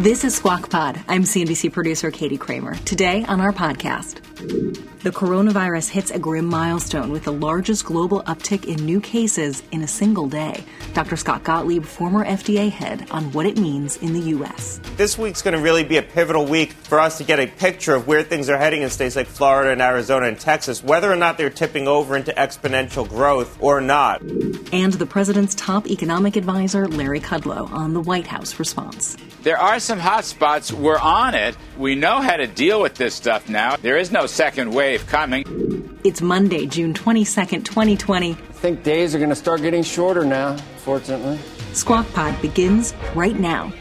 This is Squawk Pod. I'm CNBC producer Katie Kramer. Today on our podcast, the coronavirus hits a grim milestone with the largest global uptick in new cases in a single day. Dr. Scott Gottlieb, former FDA head, on what it means in the U.S. This week's going to really be a pivotal week for us to get a picture of where things are heading in states like Florida and Arizona and Texas, whether or not they're tipping over into exponential growth or not. And the president's top economic advisor, Larry Kudlow, on the White House response. There are some hot spots. We're on it. We know how to deal with this stuff now. There is no second wave coming. It's Monday, June 22nd, 2020. I think days are going to start getting shorter now, fortunately. Squawk Pod begins right now.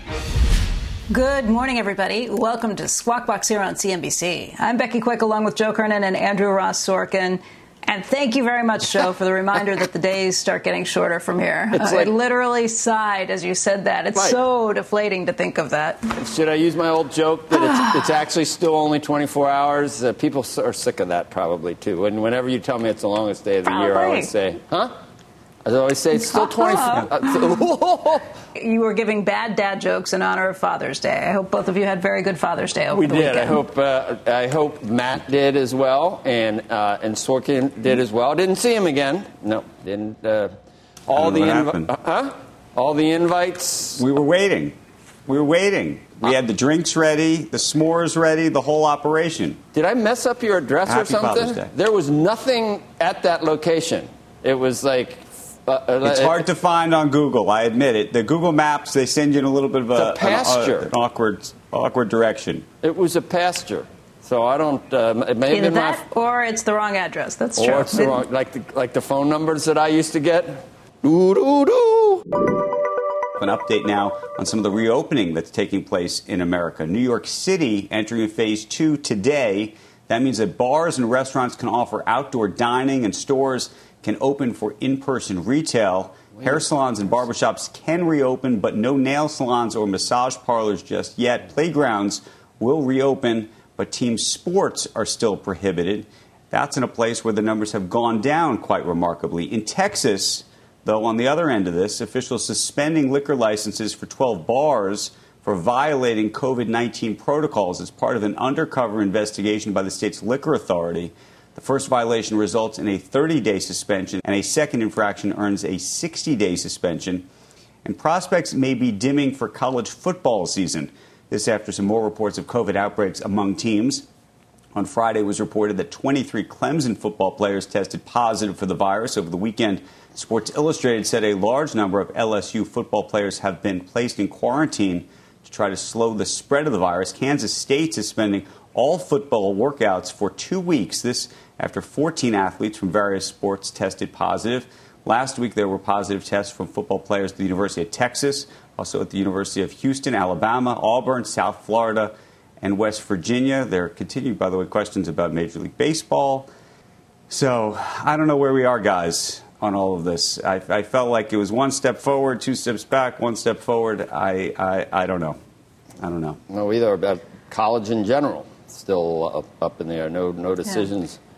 Good morning, everybody. Welcome to Squawk Box here on CNBC. I'm Becky Quick along with Joe Kernan and Andrew Ross Sorkin. And thank you very much, Joe, for the reminder that the days start getting shorter from here. Uh, like, I literally sighed as you said that. It's right. so deflating to think of that. Should I use my old joke that it's, it's actually still only 24 hours? Uh, people are sick of that probably too. And whenever you tell me it's the longest day of the probably. year, I always say, "Huh." I always say it's still 24. you were giving bad dad jokes in honor of Father's Day. I hope both of you had very good Father's Day over we the did. weekend. I hope uh, I hope Matt did as well, and uh, and Sorkin did as well. Didn't see him again. No, didn't. Uh, all the inv- huh? All the invites. We were waiting. We were waiting. We had the drinks ready, the s'mores ready, the whole operation. Did I mess up your address Happy or something? There was nothing at that location. It was like uh, uh, it's hard to find on Google. I admit it. The Google Maps they send you in a little bit of a, pasture, an, an, awkward, awkward direction. It was a pasture, so I don't. Uh, it may Either that, my, or it's the wrong address. That's or true. Or it's the wrong, like the like the phone numbers that I used to get. Doo doo doo. An update now on some of the reopening that's taking place in America. New York City entering phase two today. That means that bars and restaurants can offer outdoor dining and stores can open for in person retail. Hair salons and barbershops can reopen, but no nail salons or massage parlors just yet. Playgrounds will reopen, but team sports are still prohibited. That's in a place where the numbers have gone down quite remarkably. In Texas, though, on the other end of this, officials suspending liquor licenses for 12 bars for violating COVID 19 protocols as part of an undercover investigation by the state's liquor authority. The first violation results in a 30 day suspension, and a second infraction earns a 60 day suspension. And prospects may be dimming for college football season. This after some more reports of COVID outbreaks among teams. On Friday, it was reported that 23 Clemson football players tested positive for the virus. Over the weekend, Sports Illustrated said a large number of LSU football players have been placed in quarantine to try to slow the spread of the virus. Kansas State is suspending all football workouts for two weeks. This after 14 athletes from various sports tested positive. Last week, there were positive tests from football players at the University of Texas, also at the University of Houston, Alabama, Auburn, South Florida, and West Virginia. There continue, by the way, questions about Major League Baseball. So I don't know where we are, guys, on all of this. I, I felt like it was one step forward, two steps back, one step forward. I, I, I don't know. I don't know. No, either about college in general. Still up, up in the air. No, no decisions. Yeah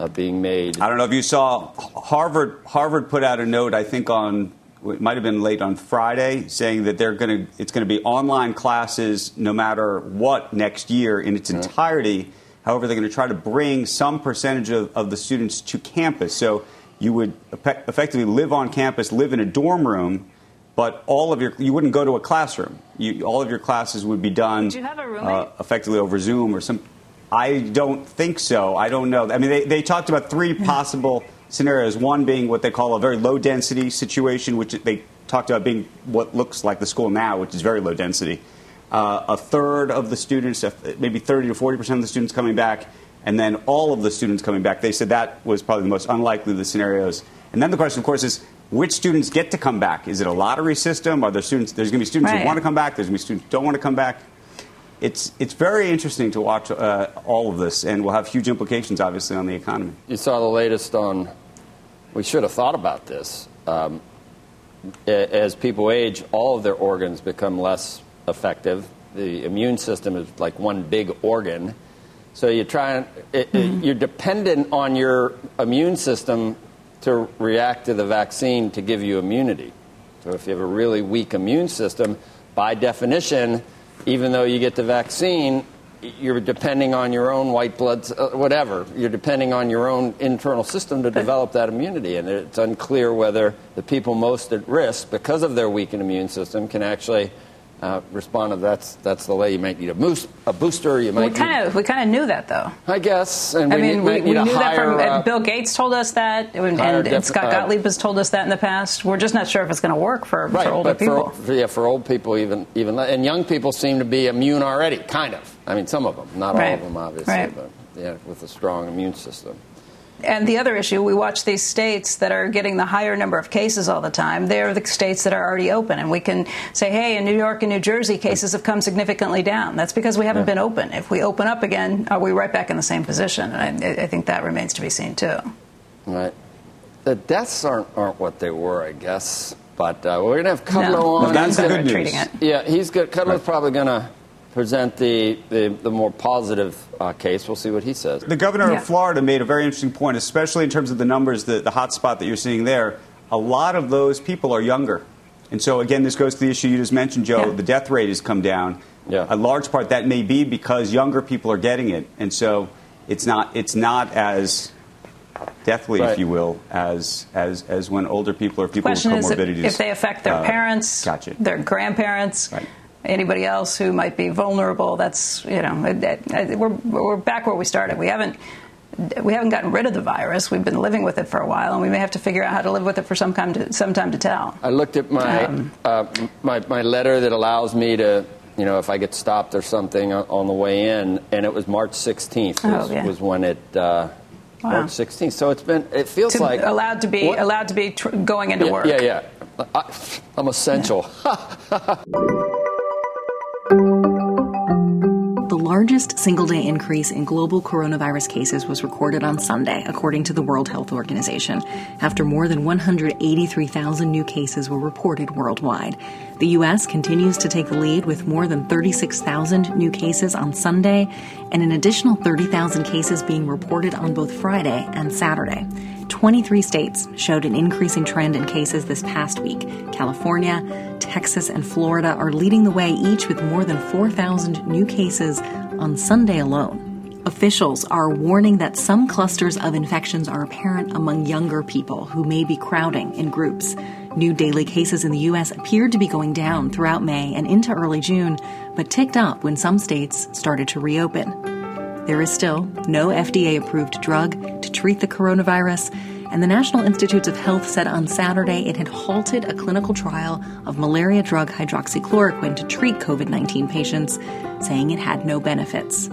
uh, being made. I don't know if you saw Harvard. Harvard put out a note. I think on it might have been late on Friday, saying that they're going to it's going to be online classes no matter what next year in its entirety. However, they're going to try to bring some percentage of, of the students to campus. So you would effectively live on campus, live in a dorm room, but all of your you wouldn't go to a classroom. You, all of your classes would be done uh, effectively over Zoom or some I don't think so. I don't know. I mean, they, they talked about three possible scenarios. One being what they call a very low density situation, which they talked about being what looks like the school now, which is very low density. Uh, a third of the students, maybe 30 to 40 percent of the students coming back, and then all of the students coming back. They said that was probably the most unlikely of the scenarios. And then the question, of course, is which students get to come back. Is it a lottery system? Are there students? There's going to be students Right. who want to come back. There's going to be students who don't want to come back. It's it's very interesting to watch uh, all of this, and will have huge implications, obviously, on the economy. You saw the latest on. We should have thought about this. Um, as people age, all of their organs become less effective. The immune system is like one big organ. So you try and it, it, you're dependent on your immune system to react to the vaccine to give you immunity. So if you have a really weak immune system, by definition, even though you get the vaccine, you're depending on your own white blood, uh, whatever. You're depending on your own internal system to develop that immunity. And it's unclear whether the people most at risk, because of their weakened immune system, can actually uh, respond to that's that's the way you might need a, moose, a booster. You might We kind of we kind of knew that though. I guess. And I we mean, need, we, we knew that from uh, Bill Gates told us that, and, and, def- Scott uh, Gottlieb has told us that in the past. We're just not sure if it's going to work for, Right, for older people. For, yeah, for old people, even even and young people seem to be immune already, kind of. I mean, some of them, not all of them, obviously, right. but yeah, with a strong immune system. And the other issue, we watch these states that are getting the higher number of cases all the time. They're the states that are already open. And we can say, hey, in New York and New Jersey, cases have come significantly down. That's because we haven't been open. If we open up again, are we right back in the same position? And I, I think that remains to be seen, too. Right. The deaths aren't aren't what they were, I guess. But uh, we're gonna have Kudlow No. on. That's He's the good good at news. treating it. Yeah, he's good. Kudlow's probably gonna present the, the, the more positive uh, case. We'll see what he says. The governor Yeah. of Florida made a very interesting point, especially in terms of the numbers, the, the hot spot that you're seeing there. A lot of those people are younger. And so, again, this goes to the issue you just mentioned, Joe. Yeah. The death rate has come down. Yeah. A large part that may be because younger people are getting it. And so it's not, it's not as deathly, Right. if you will, as, as, as when older people or people with question is if, comorbidities. if they affect their uh, parents, Gotcha. their grandparents, Right. Anybody else who might be vulnerable. That's you know it- it- we're we're back where we started. We haven't. We haven't gotten rid of the virus. We've been living with it for a while, and we may have to figure out how to live with it for some time to, some time to tell. I looked at my, Um, uh, my my letter that allows me to, you know, if I get stopped or something on- the way in, and it was March 16th was, Oh, yeah. was when it. Uh, Wow. March 16th. So it's been. It feels To, like allowed to be What- allowed to be tr- going into yeah, work. Yeah, yeah. I, I'm essential. The largest single day increase in global coronavirus cases was recorded on Sunday, according to the World Health Organization, after more than 183,000 new cases were reported worldwide. The U.S. continues to take the lead with more than 36,000 new cases on Sunday and an additional 30,000 cases being reported on both Friday and Saturday. 23 states showed an increasing trend in cases this past week. California, Texas, and Florida are leading the way, each with more than 4,000 new cases on Sunday alone. Officials are warning that some clusters of infections are apparent among younger people who may be crowding in groups. New daily cases in the U.S. appeared to be going down throughout May and into early June, but ticked up when some states started to reopen. There is still no FDA approved drug to treat the coronavirus, and the National Institutes of Health said on Saturday it had halted a clinical trial of malaria drug hydroxychloroquine to treat COVID 19 patients, saying it had no benefits.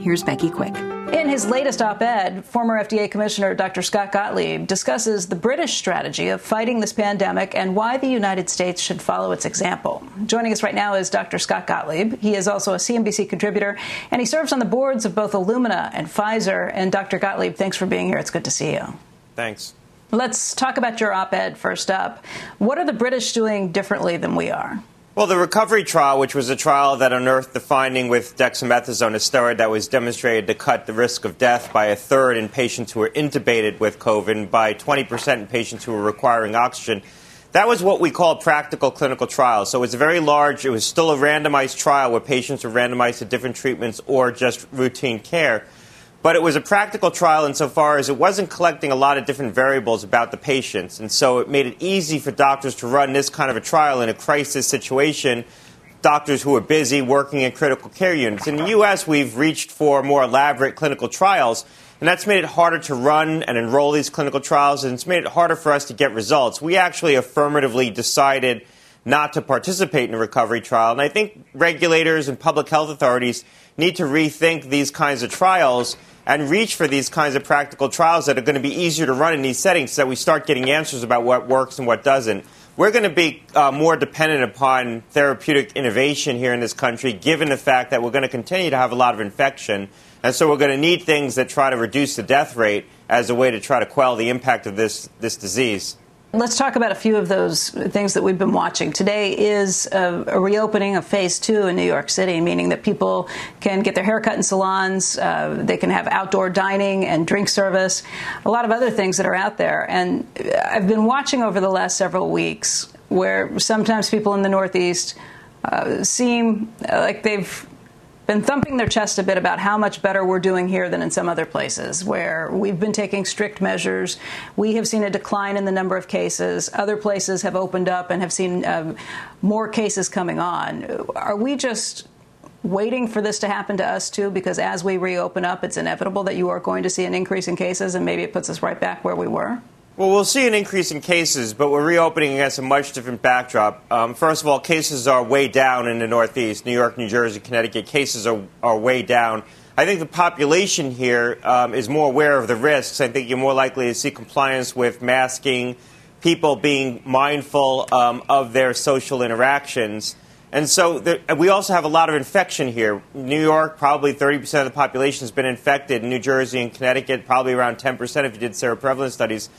Here's Becky Quick. In his latest op ed, former FDA Commissioner Dr. Scott Gottlieb discusses the British strategy of fighting this pandemic and why the United States should follow its example. Joining us right now is Dr. Scott Gottlieb. He is also a CNBC contributor, and he serves on the boards of both Illumina and Pfizer. And Dr. Gottlieb, thanks for being here. It's good to see you. Thanks. Let's talk about your op ed first up. What are the British doing differently than we are? Well, the recovery trial, which was a trial that unearthed the finding with dexamethasone, a steroid that was demonstrated to cut the risk of death by a third in patients who were intubated with COVID and by 20% in patients who were requiring oxygen. That was what we call practical clinical trial. So it was a very large. It was still a randomized trial where patients were randomized to different treatments or just routine care. But it was a practical trial insofar as it wasn't collecting a lot of different variables about the patients. And so it made it easy for doctors to run this kind of a trial in a crisis situation. Doctors who are busy working in critical care units. In the U.S., we've reached for more elaborate clinical trials, and that's made it harder to run and enroll these clinical trials, and it's made it harder for us to get results. We actually affirmatively decided not to participate in a recovery trial. And I think regulators and public health authorities need to rethink these kinds of trials and reach for these kinds of practical trials that are going to be easier to run in these settings so that we start getting answers about what works and what doesn't. We're going to be uh, more dependent upon therapeutic innovation here in this country, given the fact that we're going to continue to have a lot of infection. And so we're going to need things that try to reduce the death rate as a way to try to quell the impact of this, this disease. Let's talk about a few of those things that we've been watching. Today is a, a, reopening of phase two in New York City, meaning that people can get their haircut in salons, uh, they can have outdoor dining and drink service, a lot of other things that are out there. And I've been watching over the last several weeks where sometimes people in the Northeast uh, seem like they've been thumping their chest a bit about how much better we're doing here than in some other places where we've been taking strict measures. We have seen a decline in the number of cases. Other places have opened up and have seen um, more cases coming on. Are we just waiting for this to happen to us too? Because as we reopen up, it's inevitable that you are going to see an increase in cases and maybe it puts us right back where we were? Well, we'll see an increase in cases, but we're reopening against a much different backdrop. Um, first of all, cases are way down in the Northeast. New York, New Jersey, Connecticut, cases are, are way down. I think the population here um, is more aware of the risks. I think you're more likely to see compliance with masking, people being mindful um, of their social interactions. And so there, we also have a lot of infection here. New York, probably 30% of the population has been infected. New Jersey and Connecticut, probably around 10% if you did seroprevalence studies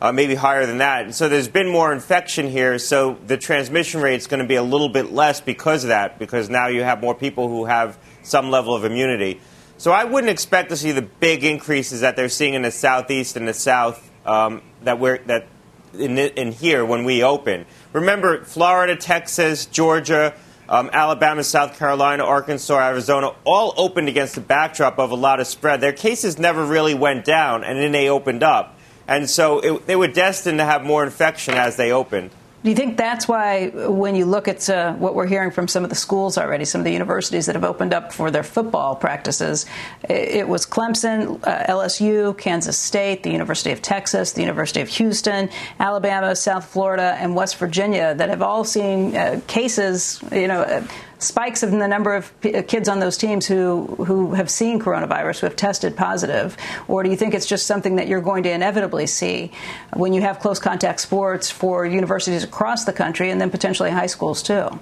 uh, maybe higher than that. And so there's been more infection here, so the transmission rate is going to be a little bit less because of that, because now you have more people who have some level of immunity. So I wouldn't expect to see the big increases that they're seeing in the southeast and the south um, that we're that in, in here when we open. Remember, Florida, Texas, Georgia. Um, Alabama, South Carolina, Arkansas, Arizona, all opened against the backdrop of a lot of spread. Their cases never really went down, and then they opened up. And so it, they were destined to have more infection as they opened. Do you think that's why, when you look at uh, what we're hearing from some of the schools already, some of the universities that have opened up for their football practices, it, was Clemson, uh, LSU, Kansas State, the University of Texas, the University of Houston, Alabama, South Florida, and West Virginia that have all seen uh, cases, you know uh, spikes in the number of p- uh, kids on those teams who, who have seen coronavirus, who have tested positive? Or do you think it's just something that you're going to inevitably see when you have close contact sports for universities across the country and then potentially high schools too?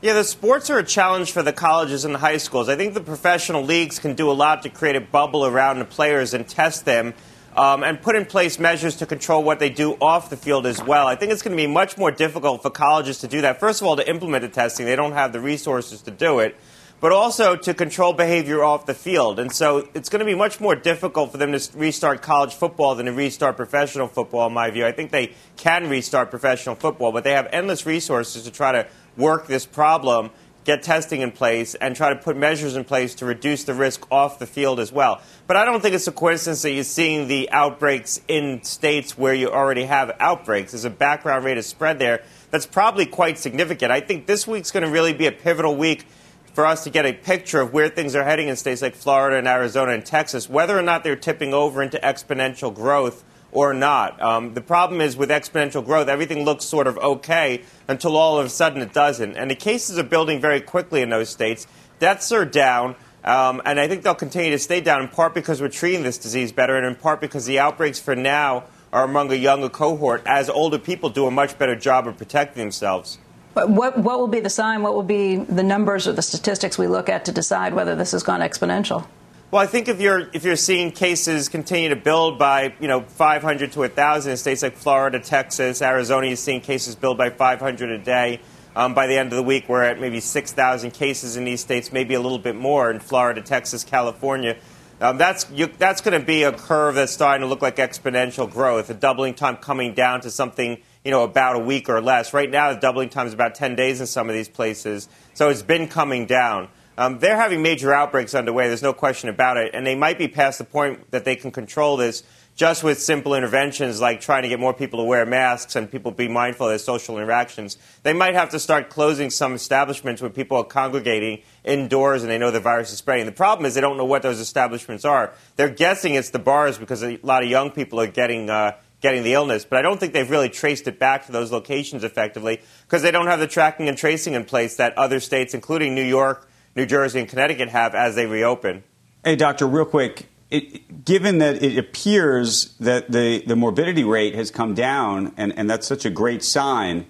Yeah, the sports are a challenge for the colleges and the high schools. I think the professional leagues can do a lot to create a bubble around the players and test them um, and put in place measures to control what they do off the field as well. I think it's going to be much more difficult for colleges to do that. First of all, to implement the testing, they don't have the resources to do it, but also to control behavior off the field. And so it's going to be much more difficult for them to restart college football than to restart professional football, in my view. I think they can restart professional football, but they have endless resources to try to work this problem get testing in place, and try to put measures in place to reduce the risk off the field as well. But I don't think it's a coincidence that you're seeing the outbreaks in states where you already have outbreaks. There's a background rate of spread there that's probably quite significant. I think this week's going to really be a pivotal week for us to get a picture of where things are heading in states like Florida and Arizona and Texas, whether or not they're tipping over into exponential growth or not. Um, the problem is with exponential growth, everything looks sort of okay until all of a sudden it doesn't. And the cases are building very quickly in those states. Deaths are down. Um, and I think they'll continue to stay down in part because we're treating this disease better, and in part because the outbreaks for now are among a younger cohort, as older people do a much better job of protecting themselves. What, what will be the sign? What will be the numbers or the statistics we look at to decide whether this has gone exponential? Well, I think if you're if you're seeing cases continue to build by you know 500 to 1,000 in states like Florida, Texas, Arizona, you're seeing cases build by 500 a day. Um, by the end of the week, we're at maybe 6,000 cases in these states, maybe a little bit more in Florida, Texas, California. Um, that's you, that's going to be a curve that's starting to look like exponential growth. A doubling time coming down to something you know about a week or less. Right now, the doubling time is about 10 days in some of these places, so it's been coming down. Um, they're having major outbreaks underway. There's no question about it. And they might be past the point that they can control this just with simple interventions like trying to get more people to wear masks and people be mindful of their social interactions. They might have to start closing some establishments where people are congregating indoors and they know the virus is spreading. The problem is they don't know what those establishments are. They're guessing it's the bars because a lot of young people are getting, uh, getting the illness. But I don't think they've really traced it back to those locations effectively because they don't have the tracking and tracing in place that other states, including New York, New Jersey, and Connecticut, have as they reopen. Hey, doctor, real quick. It, given that it appears that the, the morbidity rate has come down, and, and that's such a great sign,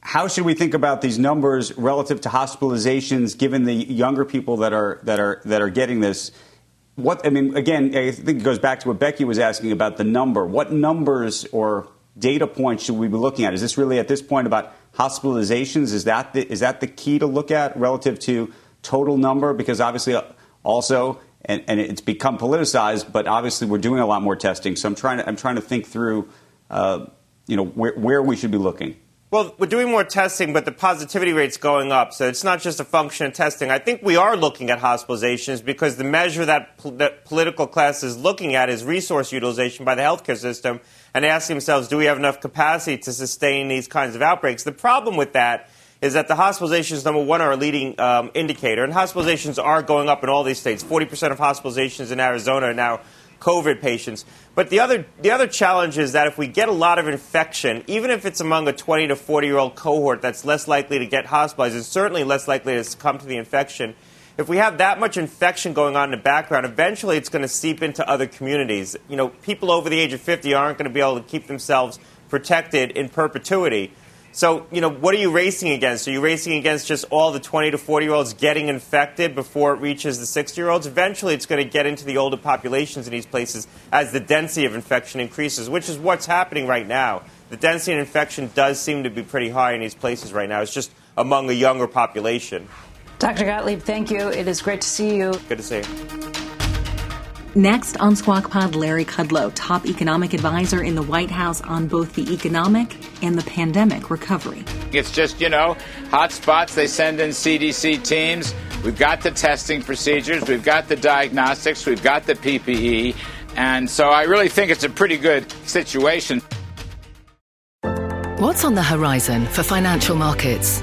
how should we think about these numbers relative to hospitalizations, given the younger people that are that are that are getting this? What I mean, again, I think it goes back to what Becky was asking about the number. What numbers or data points should we be looking at? Is this really at this point about hospitalizations? Is that the, is that the key to look at relative to total number? Because obviously, uh, also, and, and it's become politicized, but obviously we're doing a lot more testing. So I'm trying to I'm trying to think through, uh, you know, where, where we should be looking. Well, we're doing more testing, but the positivity rate's going up. So it's not just a function of testing. I think we are looking at hospitalizations because the measure that, that political class is looking at is resource utilization by the healthcare system and asking themselves, do we have enough capacity to sustain these kinds of outbreaks? The problem with that is that the hospitalizations, number one, are a leading um, indicator, and hospitalizations are going up in all these states. 40% of hospitalizations in Arizona are now COVID patients. But the other, the other challenge is that if we get a lot of infection, even if it's among a 20 to 40 year old cohort that's less likely to get hospitalized, it's certainly less likely to succumb to the infection. If we have that much infection going on in the background, eventually it's going to seep into other communities. You know, people over the age of 50 aren't going to be able to keep themselves protected in perpetuity. So, you know, what are you racing against? Are you racing against just all the 20 to 40 year olds getting infected before it reaches the 60 year olds? Eventually, it's going to get into the older populations in these places as the density of infection increases, which is what's happening right now. The density of infection does seem to be pretty high in these places right now. It's just among a younger population. Dr. Gottlieb, thank you. It is great to see you. Good to see you. Next on Squawk Pod, Larry Kudlow, top economic advisor in the White House on both the economic and the pandemic recovery. It's just, you know, hot spots, they send in CDC teams. We've got the testing procedures, we've got the diagnostics, we've got the PPE. And so I really think it's a pretty good situation. What's on the horizon for financial markets?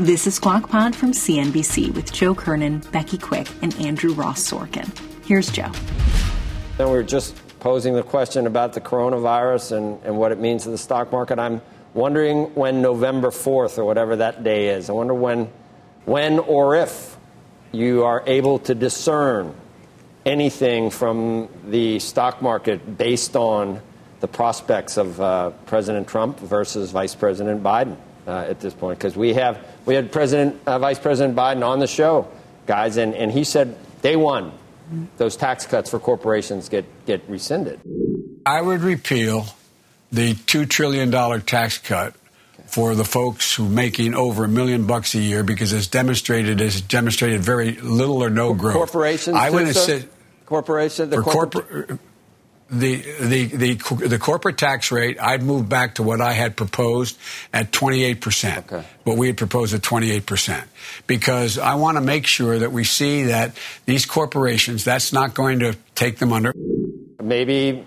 This is Squawk Pod from CNBC with Joe Kernan, Becky Quick, and Andrew Ross Sorkin. Here's Joe. Then we are just posing the question about the coronavirus and, and what it means to the stock market. I'm wondering when November 4th or whatever that day is. I wonder when, when or if you are able to discern anything from the stock market based on the prospects of uh, President Trump versus Vice President Biden uh, at this point. Because we have we had President, uh, Vice President Biden on the show, guys, and, and he said day one, those tax cuts for corporations get, get rescinded. I would repeal the $2 trillion tax cut for the folks who are making over a million bucks a year because it's demonstrated has demonstrated very little or no growth. Corporations, I would say corporation, the corporate, corporate the, the, the, the corporate tax rate, I'd move back to what I had proposed at 28%. Okay. What we had proposed at 28%. Because I want to make sure that we see that these corporations, that's not going to take them under. maybe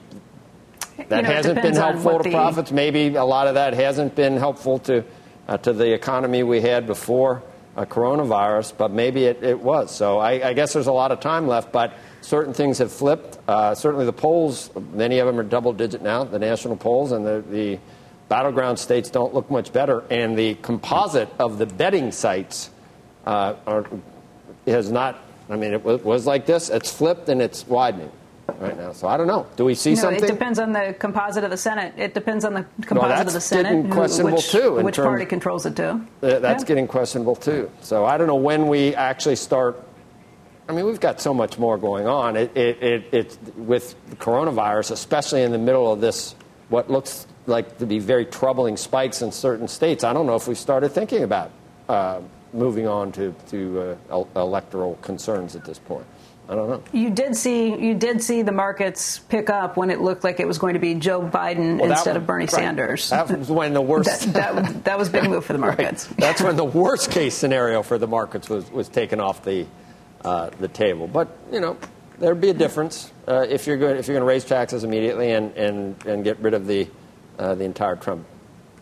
that You know, hasn't been helpful to the- profits. Maybe a lot of that hasn't been helpful to uh, to the economy we had before uh, coronavirus, but maybe it, it was. So I, I guess there's a lot of time left, but certain things have flipped. Uh, certainly the polls, many of them are double digit now, the national polls, and the, the battleground states don't look much better. And the composite of the betting sites uh, are, has not, I mean, it was, was like this, it's flipped and it's widening right now. So I don't know. Do we see No, something? it depends on the composite of the Senate. It depends on the composite that's of the Senate. getting questionable, which, too, Which term- party controls it too? Uh, That's Yeah. getting questionable too. So I don't know when we actually start. I mean, we've got so much more going on. It, it, it, it's with the coronavirus, especially in the middle of this, what looks like to be very troubling spikes in certain states. I don't know if we started thinking about uh, moving on to, to uh, electoral concerns at this point. I don't know. You did see you did see the markets pick up when it looked like it was going to be Joe Biden Well, instead was- of Bernie right. Sanders. That was when the worst. That, that, was- that was a big move for the Right. markets. That's when the worst case scenario for the markets was, was taken off the uh, the table. But you know, there'd be a difference uh, if you're going if you're going to raise taxes immediately and, and, and get rid of the uh, the entire Trump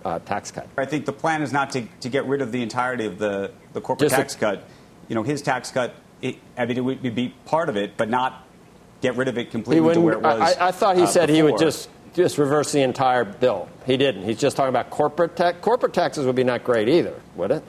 uh, tax cut. I think the plan is not to, to get rid of the entirety of the, the corporate Just a- tax cut. You know, his tax cut, it, I mean, it would be part of it, but not get rid of it completely to where it was. I, I thought he uh, said he would just just reverse the entire bill. He didn't. He's just talking about corporate tax. Corporate taxes would be not great either, would it?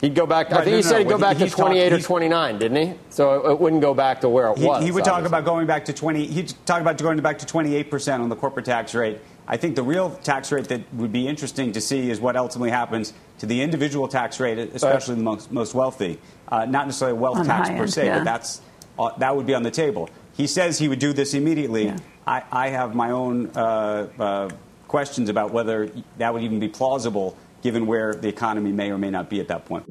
He'd go back. I think no, he no, said no. he'd go back he- to he's talk- 28 or 29, didn't he? So it, it wouldn't go back to where it He, was. he would talk obviously. about going back to 20. He'd talk about going back to 28 percent on the corporate tax rate. I think the real tax rate that would be interesting to see is what ultimately happens to the individual tax rate, especially the most, most wealthy. Uh, not necessarily a wealth On tax per se, yeah. but that's uh, that would be on the table. He says he would do this immediately. Yeah. I, I have my own uh, uh, questions about whether that would even be plausible, given where the economy may or may not be at that point.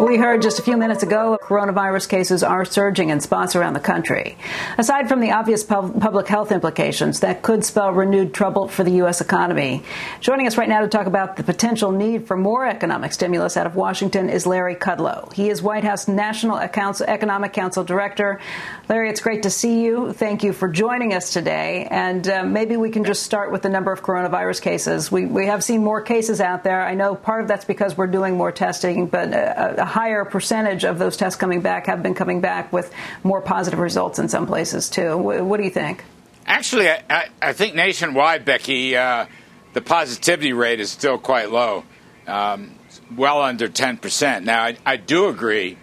We heard just a few minutes ago coronavirus cases are surging in spots around the country. Aside from the obvious pub- public health implications, that could spell renewed trouble for the U.S. economy. Joining us right now to talk about the potential need for more economic stimulus out of Washington is Larry Kudlow. He is White House National Economic Council Director. Larry, it's great to see you. Thank you for joining us today. And uh, maybe we can just start with the number of coronavirus cases. We, we have seen more cases out there. I know part of that's because we're doing more testing, but a, a higher percentage of those tests coming back have been coming back with more positive results in some places, too. What, what do you think? Actually, I, I, think nationwide, Becky, uh, the positivity rate is still quite low, um, well under 10%. Now, I, I do agree.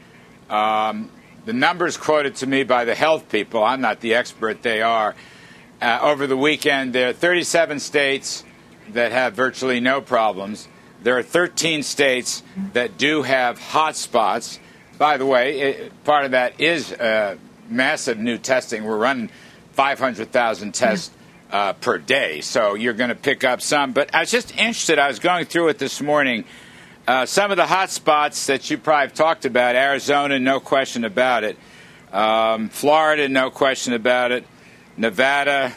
Um, the numbers quoted to me by the health people, I'm not the expert, they are. Uh, over the weekend, there are 37 states that have virtually no problems. There are 13 states that do have hot spots. By the way, it, part of that is uh, massive new testing. We're running 500,000 tests uh, per day, so you're going to pick up some. But I was just interested. I was going through it this morning. Uh, some of the hot spots that you probably have talked about Arizona, no question about it. Um, Florida, no question about it. Nevada,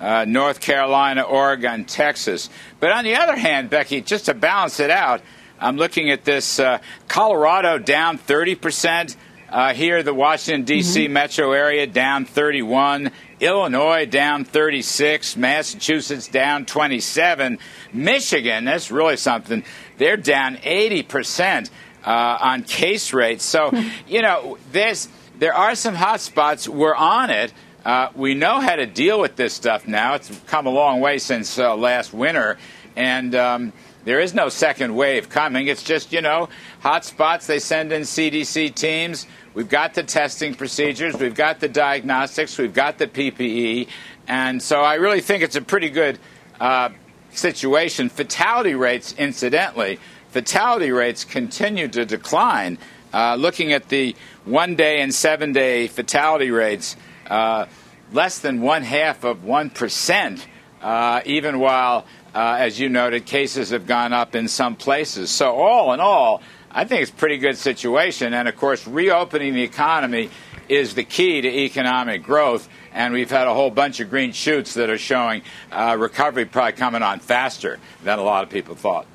uh, North Carolina, Oregon, Texas. But on the other hand, Becky, just to balance it out, I'm looking at this uh, Colorado down 30%. Uh, here, the Washington, D.C. metro area down 31. Illinois down 36. Massachusetts down 27. Michigan, that's really something, they're down 80% uh, on case rates. So, you know, there's, there are some hot spots. We're on it. Uh, we know how to deal with this stuff now. It's come a long way since uh, last winter, and um, there is no second wave coming. It's just, you know, hot spots. They send in CDC teams. We've got the testing procedures. We've got the diagnostics. We've got the PPE. And so I really think it's a pretty good uh, situation. Fatality rates, incidentally, fatality rates continue to decline. Uh, looking at the one day and seven day fatality rates, uh, less than one half of 1%, uh, even while, uh, as you noted, cases have gone up in some places. So, all in all, I think it's a pretty good situation. And of course, reopening the economy is the key to economic growth. And we've had a whole bunch of green shoots that are showing uh, recovery probably coming on faster than a lot of people thought.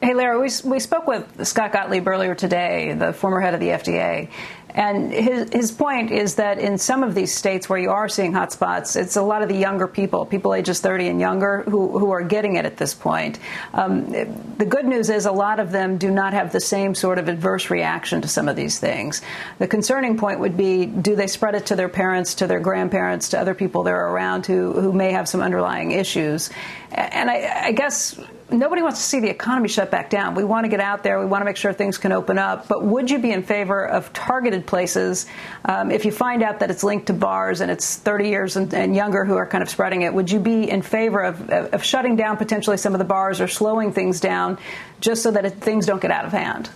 Hey, Larry, we, we spoke with Scott Gottlieb earlier today, the former head of the FDA, and his, his point is that in some of these states where you are seeing hotspots, it's a lot of the younger people, people ages 30 and younger, who, who are getting it at this point. Um, the good news is a lot of them do not have the same sort of adverse reaction to some of these things. The concerning point would be do they spread it to their parents, to their grandparents, to other people they're around who, who may have some underlying issues? And I, I guess nobody wants to see the economy shut back down. We want to get out there. We want to make sure things can open up. But would you be in favor of targeted places um, if you find out that it's linked to bars and it's 30 years and, and, younger who are kind of spreading it? Would you be in favor of, of shutting down potentially some of the bars or slowing things down just so that it, things don't get out of hand?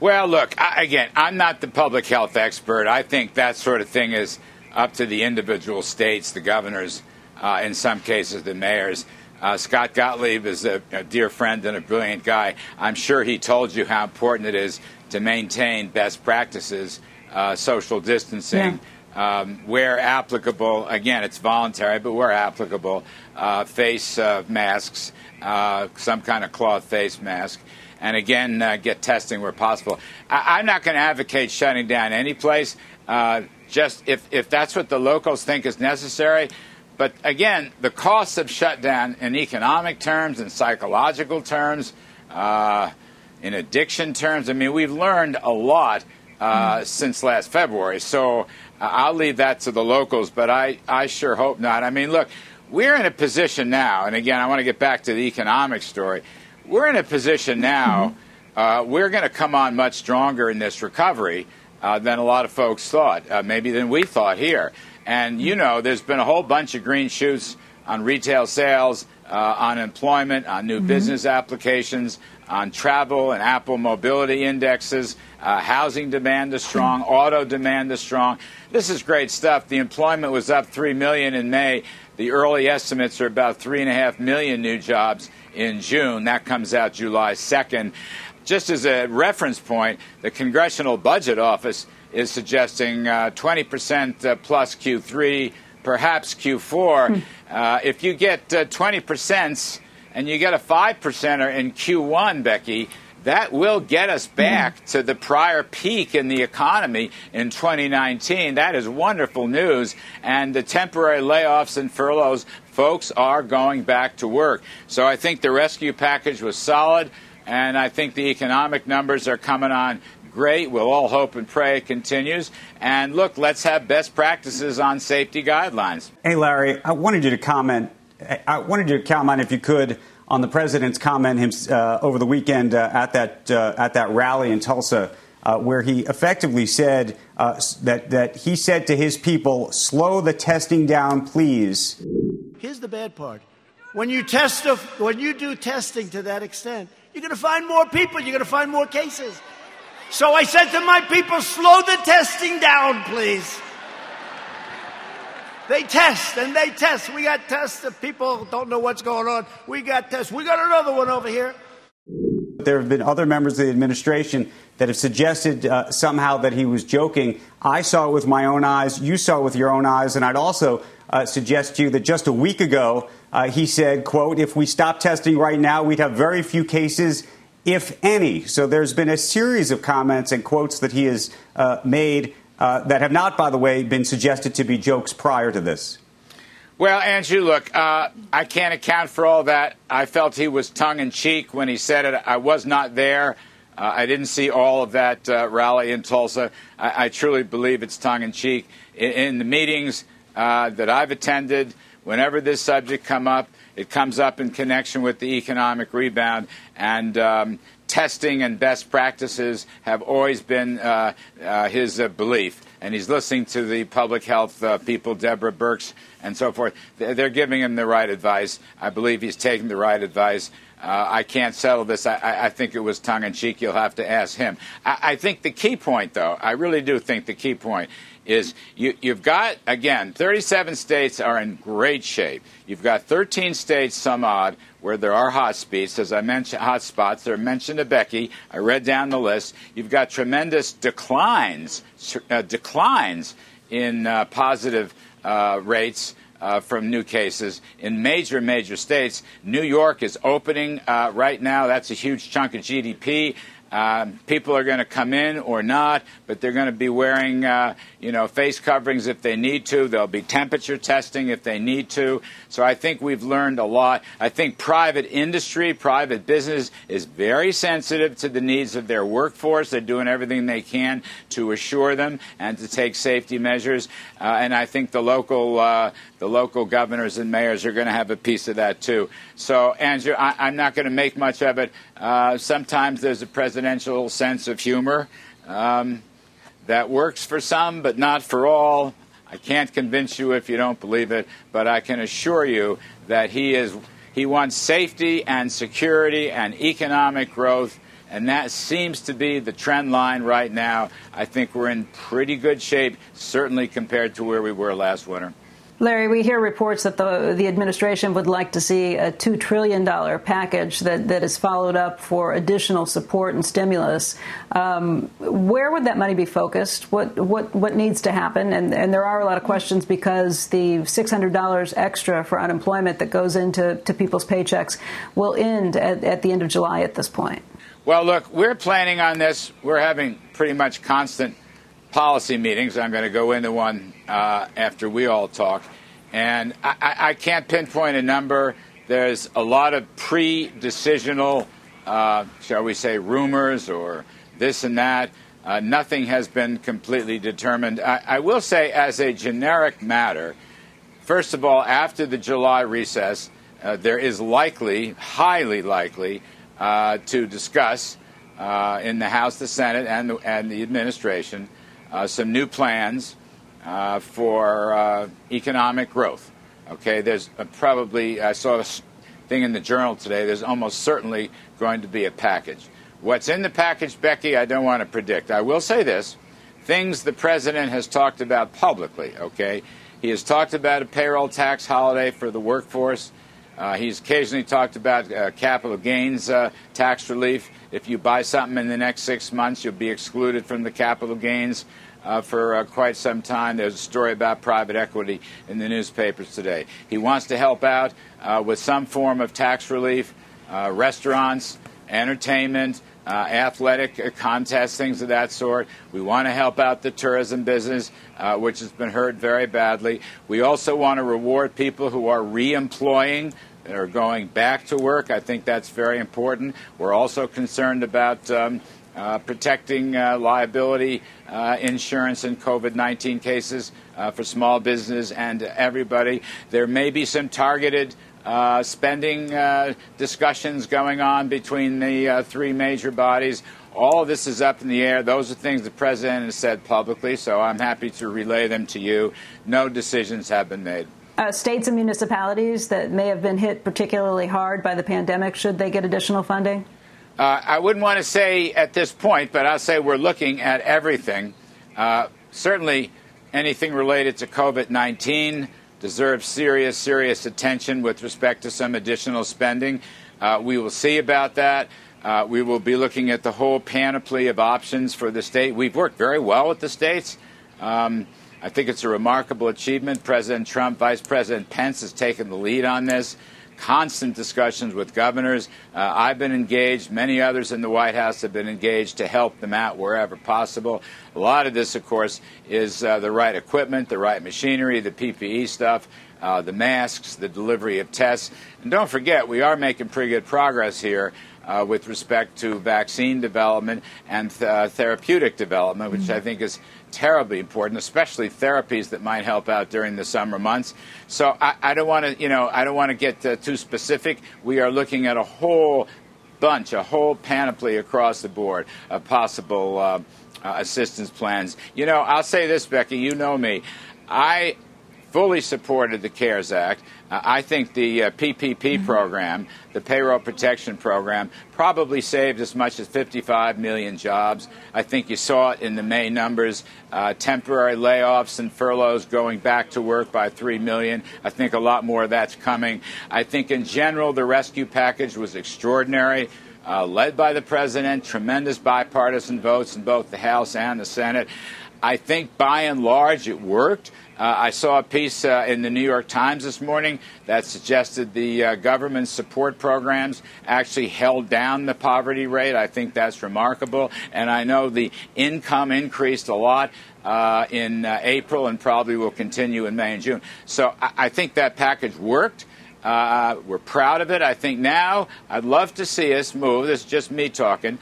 Well, look, I, again, I'm not the public health expert. I think that sort of thing is up to the individual states, the governors, uh, in some cases, the mayors. Uh, Scott Gottlieb is a, a, dear friend and a brilliant guy. I'm sure he told you how important it is to maintain best practices, uh, social distancing, um, where applicable, again, it's voluntary, but where applicable, uh, face uh, masks, uh, some kind of cloth face mask, and again, uh, get testing where possible. I- am not going to advocate shutting down any place, uh, just if, if that's what the locals think is necessary. But again, the costs of shutdown in economic terms and psychological terms, uh, in addiction terms, I mean, we've learned a lot uh, mm. since last February. So uh, I'll leave that to the locals, but I, I sure hope not. I mean, look, we're in a position now, and again, I want to get back to the economic story. We're in a position now, mm-hmm. we're going to come on much stronger in this recovery uh, than a lot of folks thought, uh, maybe than we thought here. And, you know, there's been a whole bunch of green shoots on retail sales, uh, on employment, on new mm-hmm. business applications, on travel and Apple mobility indexes. Uh, housing demand is strong. Auto demand is strong. This is great stuff. The employment was up 3 million in May. The early estimates are about 3.5 million new jobs in June. That comes out July 2nd. Just as a reference point, the Congressional Budget Office is suggesting uh, 20% uh, plus Q3, perhaps Q4. Hmm. Uh, if you get 20% uh, and you get a 5%er in Q1, Becky, that will get us back to the prior peak in the economy in 2019. That is wonderful news. And the temporary layoffs and furloughs, folks are going back to work. So I think the rescue package was solid, and I think the economic numbers are coming on great. We'll all hope and pray it continues. And look, let's have best practices on safety guidelines. Hey, Larry, I wanted you to comment. I wanted you to comment, if you could, on the president's comment uh, over the weekend uh, at that uh, at that rally in Tulsa, uh, where he effectively said uh, that that he said to his people, "Slow the testing down, please." Here's the bad part: when you test, when you do testing to that extent, you're going to find more people. You're going to find more cases. So I said to my people, "Slow the testing down, please." They test and they test. We got tests that people don't know what's going on. We got tests. We got another one over here. There have been other members of the administration that have suggested uh, somehow that he was joking. I saw it with my own eyes. You saw it with your own eyes. And I'd also uh, suggest to you that just a week ago, uh, he said, quote, if we stop testing right now, we'd have very few cases, if any. So there's been a series of comments and quotes that he has uh, made uh, that have not, by the way, been suggested to be jokes prior to this? Well, Andrew, look, uh, I can't account for all that. I felt he was tongue in cheek when he said it. I was not there. Uh, I didn't see all of that uh, rally in Tulsa. I, I, truly believe it's tongue in cheek. In, in, the meetings uh, that I've attended, whenever this subject come up, it comes up in connection with the economic rebound. And um, testing and best practices have always been uh, uh, his uh, belief. And he's listening to the public health uh, people, Deborah Birx and so forth. They're giving him the right advice. I believe he's taking the right advice. Uh, I can't settle this. I, I, think it was tongue in cheek. You'll have to ask him. I, I think the key point, though, I really do think the key point is you, have got, again, 37 states are in great shape. You've got 13 states, some odd, where there are hot spots. As I mentioned, hot spots. They're mentioned to Becky. I read down the list. You've got tremendous declines, uh, declines in uh, positive uh, rates. Uh, from new cases in major, major states. New York is opening uh, right now. That's a huge chunk of GDP. Um, people are going to come in or not, but they're going to be wearing, uh, you know, face coverings if they need to. There'll be temperature testing if they need to. So I think we've learned a lot. I think private industry, private business is very sensitive to the needs of their workforce. They're doing everything they can to assure them and to take safety measures. Uh, and I think the local, uh, the local governors and mayors are going to have a piece of that too. So, Andrew, I, am not going to make much of it. Uh, sometimes there's a presidential sense of humor um, that works for some, but not for all. I can't convince you if you don't believe it, but I can assure you that he is he wants safety and security and economic growth, and that seems to be the trend line right now. I think we're in pretty good shape, certainly compared to where we were last winter. Larry, we hear reports that the the administration would like to see a two trillion dollar package that, that is followed up for additional support and stimulus. Um, where would that money be focused? What what what needs to happen? And and there are a lot of questions because the six hundred dollars extra for unemployment that goes into to people's paychecks will end at, at the end of July at this point. Well, look, we're planning on this. We're having pretty much constant policy meetings. I'm going to go into one uh, after we all talk. And I, I, can't pinpoint a number. There's a lot of pre decisional, uh, shall we say, rumors or this and that. Uh, nothing has been completely determined. I, I, will say, as a generic matter, first of all, after the July recess, uh, there is likely, highly likely, uh, to discuss uh, in the House, the Senate, and the, and the administration some new plans uh, for uh, economic growth. Okay, there's probably, I saw a thing in the journal today, there's almost certainly going to be a package. What's in the package, Becky, I don't want to predict. I will say this things the president has talked about publicly, okay? He has talked about a payroll tax holiday for the workforce. Uh, he's occasionally talked about uh, capital gains uh, tax relief. If you buy something in the next six months, you'll be excluded from the capital gains uh, for uh, quite some time. There's a story about private equity in the newspapers today. He wants to help out uh, with some form of tax relief, restaurants, entertainment. Athletic contests, things of that sort. We want to help out the tourism business, which has been hurt very badly. We also want to reward people who are re employing are going back to work. I think that's very important. We're also concerned about um, uh, protecting uh, liability uh, insurance in COVID 19 cases uh, for small business and everybody. There may be some targeted uh, spending uh, discussions going on between the three major bodies. All of this is up in the air. Those are things the president has said publicly, so I'm happy to relay them to you. No decisions have been made. Uh, states and municipalities that may have been hit particularly hard by the pandemic, should they get additional funding? Uh, I wouldn't want to say at this point, but I'll say we're looking at everything. Uh, certainly, anything related to COVID 19 deserves serious, serious attention with respect to some additional spending. Uh, we will see about that. Uh, we will be looking at the whole panoply of options for the state. We've worked very well with the states. Um, I think it's a remarkable achievement. President Trump, Vice President Pence has taken the lead on this. Constant discussions with governors. Uh, I've been engaged. Many others in the White House have been engaged to help them out wherever possible. A lot of this, of course, is uh, the right equipment, the right machinery, the PPE stuff. Uh, the masks, the delivery of tests. And don't forget, we are making pretty good progress here uh, with respect to vaccine development and th- uh, therapeutic development, which mm-hmm. I think is terribly important, especially therapies that might help out during the summer months. So I, I don't want to, you know, I don't want to get uh, too specific. We are looking at a whole bunch, a whole panoply across the board of possible uh, uh, assistance plans. You know, I'll say this, Becky. You know me. I fully supported the CARES Act. Uh, I think the uh, PPP mm-hmm. program, the payroll protection program, probably saved as much as 55 million jobs. I think you saw it in the May numbers uh, temporary layoffs and furloughs going back to work by 3 million. I think a lot more of that's coming. I think in general, the rescue package was extraordinary. Uh, led by the president, tremendous bipartisan votes in both the House and the Senate. I think by and large it worked. Uh, I saw a piece uh, in the New York Times this morning that suggested the uh, government support programs actually held down the poverty rate. I think that's remarkable. And I know the income increased a lot uh, in uh, April and probably will continue in May and June. So I, I think that package worked. Uh, we're proud of it. I think now I'd love to see us move, this is just me talking,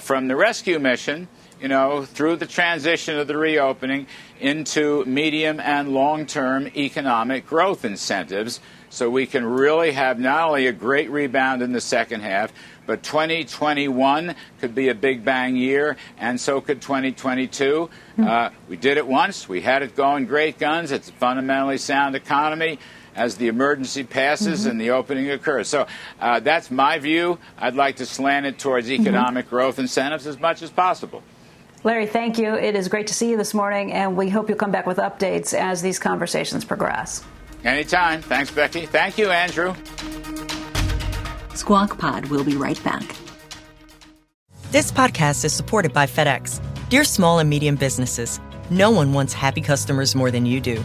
from the rescue mission you know, through the transition of the reopening into medium and long term economic growth incentives so we can really have not only a great rebound in the second half, but 2021 could be a big bang year, and so could 2022. Mm-hmm. Uh, we did it once, we had it going great guns, it's a fundamentally sound economy. As the emergency passes mm-hmm. and the opening occurs. So uh, that's my view. I'd like to slant it towards mm-hmm. economic mm-hmm. growth incentives as much as possible. Larry, thank you. It is great to see you this morning, and we hope you'll come back with updates as these conversations progress. Anytime. Thanks, Becky. Thank you, Andrew. Squawk Pod will be right back. This podcast is supported by FedEx. Dear small and medium businesses, no one wants happy customers more than you do.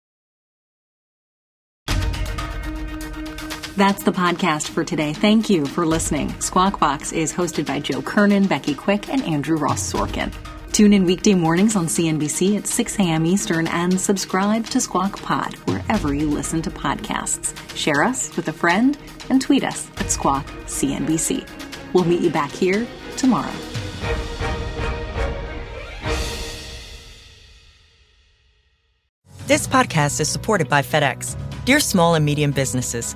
That's the podcast for today. Thank you for listening. Squawk Box is hosted by Joe Kernen, Becky Quick, and Andrew Ross Sorkin. Tune in weekday mornings on CNBC at 6 a.m. Eastern and subscribe to Squawk Pod wherever you listen to podcasts. Share us with a friend and tweet us at Squawk CNBC. We'll meet you back here tomorrow. This podcast is supported by FedEx. Dear small and medium businesses,